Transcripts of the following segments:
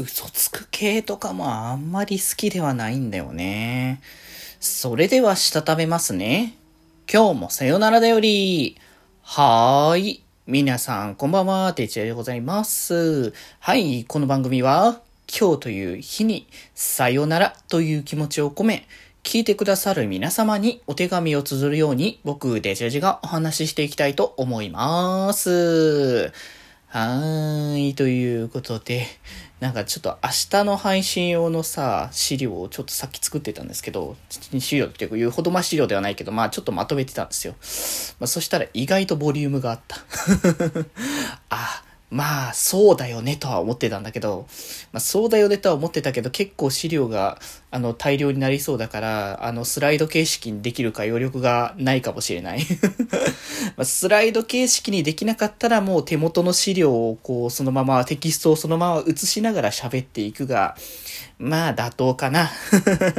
嘘つく系とかもあんまり好きではないんだよね。それではしたためますね。今日もさよならだより。はーい。皆さん、こんばんは。てちゃでございます。はい。この番組は、今日という日に、さよならという気持ちを込め、聞いてくださる皆様にお手紙を綴るように、僕、デジェジがお話ししていきたいと思います。はーい。ということで、なんかちょっと明日の配信用のさ、資料をちょっとさっき作ってたんですけど、資料っていうか言うほどま資料ではないけど、まあちょっとまとめてたんですよ。まあそしたら意外とボリュームがあった。あ、まあ、そうだよねとは思ってたんだけど、まあ、そうだよねとは思ってたけど、結構資料が、あの、大量になりそうだから、あの、スライド形式にできるか余力がないかもしれない、スライド形式にできなかったら、もう手元の資料を、こう、そのまま、テキストをそのまま映しながら喋っていくが、まあ、妥当かな。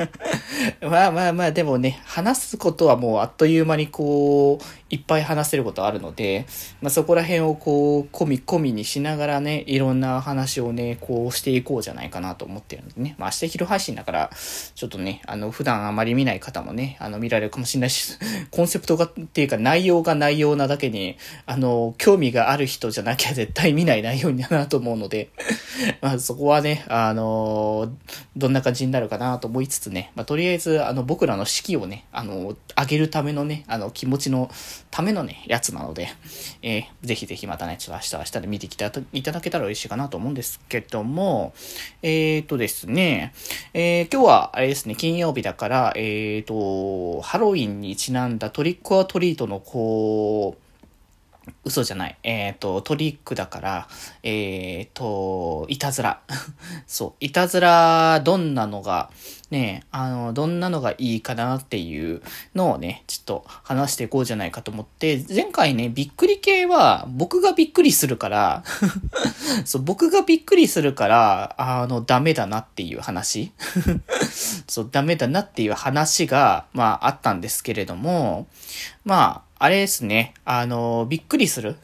まあまあまあ、でもね、話すことはもうあっという間にこう、いっぱい話せることあるので、まあそこら辺をこう、込み込みにしながらね、いろんな話をね、こうしていこうじゃないかなと思ってるのでね。まあ明日昼配信だから、ちょっとね、あの、普段あまり見ない方もね、あの、見られるかもしれないし、コンセプトが、っていうか内容が内容なだけに、あの、興味がある人じゃなきゃ絶対見ない内容になるなと思うので、まあそこはね、あの、どんな感じになるかなと思いつつね、まあ、とりあえず、あの、僕らの士気をね、あの、上げるためのね、あの、気持ちのためのね、やつなので、えー、ぜひぜひまたね、ちょっと明日、明日で見てきていただけたら嬉しいかなと思うんですけども、えーとですね、えー、今日は、はあれですね、金曜日だから、えーと、ハロウィンにちなんだトリックアトリートの、こう、嘘じゃない。えっ、ー、と、トリックだから、えっ、ー、と、いたずら。そう、いたずら、どんなのが、ね、あの、どんなのがいいかなっていうのをね、ちょっと話していこうじゃないかと思って、前回ね、びっくり系は、僕がびっくりするから そう、僕がびっくりするから、あの、ダメだなっていう話 そう、ダメだなっていう話が、まあ、あったんですけれども、まあ、あれですね。あの、びっくりする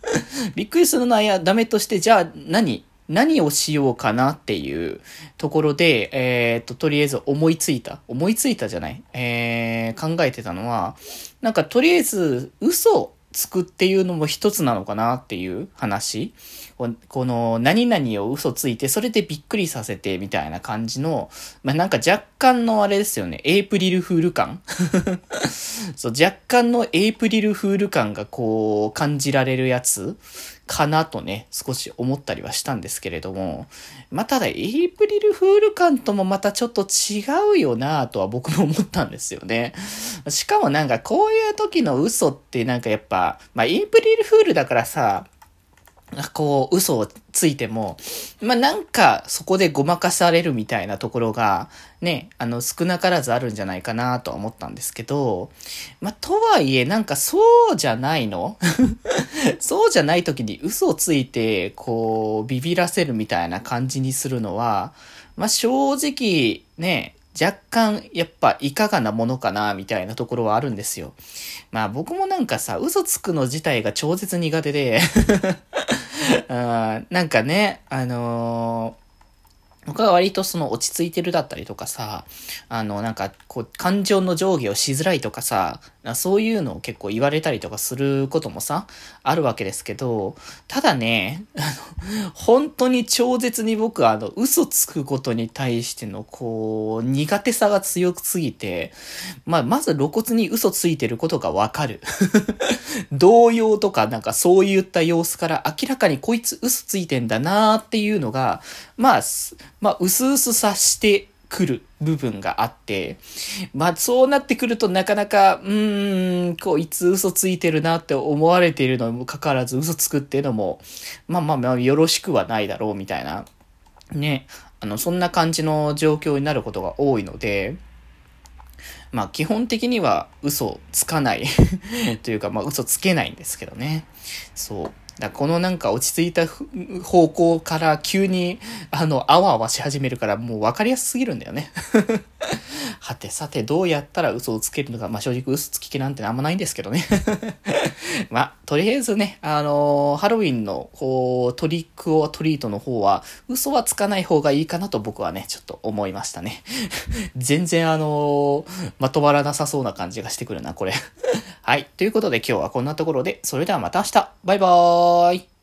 びっくりするのはダメとして、じゃあ何何をしようかなっていうところで、えっ、と、とりあえず思いついた。思いついたじゃない？えー、考えてたのは、なんかとりあえず嘘つくっていうのも一つなのかなっていう話。この何々を嘘ついて、それでびっくりさせてみたいな感じの、まあ、なんか若干のあれですよね、エイプリルフール感。そう、若干のエイプリルフール感がこう感じられるやつ。かなとね、少し思ったりはしたんですけれども、まあ、ただ、エイプリルフール感ともまたちょっと違うよなとは僕も思ったんですよね。しかもなんかこういう時の嘘ってなんかやっぱ、まあ、エイプリルフールだからさ、こう、嘘をついても、まあ、なんか、そこでごまかされるみたいなところが、ね、あの、少なからずあるんじゃないかなとは思ったんですけど、まあ、とはいえ、なんかそうじゃないの？そうじゃない時に嘘をついて、こう、ビビらせるみたいな感じにするのは、まあ、正直、ね、若干、やっぱいかがなものかな、みたいなところはあるんですよ。まあ僕もなんかさ、嘘つくの自体が超絶苦手で なんかね、あのー僕は割とその落ち着いてるだったりとかさ、あの、なんか、こう、感情の上下をしづらいとかさ、そういうのを結構言われたりとかすることもさ、あるわけですけど、ただね、あの、本当に超絶に僕はあの、嘘つくことに対しての、こう、苦手さが強くすぎて、まあ、まず露骨に嘘ついてることがわかる。動揺とかなんかそういった様子から明らかにこいつ嘘ついてんだなーっていうのが、まあ、まあ、うすうす察してくる部分があって、まあそうなってくるとなかなか、うーん、こいつ嘘ついてるなって思われているのにもかかわらず嘘つくっていうのも、まあまあまあよろしくはないだろうみたいな、ね、あの、そんな感じの状況になることが多いので、まあ基本的には嘘つかない というか、まあ嘘つけないんですけどね。そう。だこのなんか落ち着いた方向から急に、あの、あわあわし始めるからもう分かりやすすぎるんだよね はてさてどうやったら嘘をつけるのか、まあ、正直嘘つき気なんてあんまないんですけどね。まあ、とりあえずね、あのー、ハロウィンの、こう、トリックオアトリートの方は、嘘はつかない方がいいかなと僕はね、ちょっと思いましたね。全然あのー、まとまらなさそうな感じがしてくるな、これ。はい。ということで今日はこんなところで、それではまた明日。バイバーイ。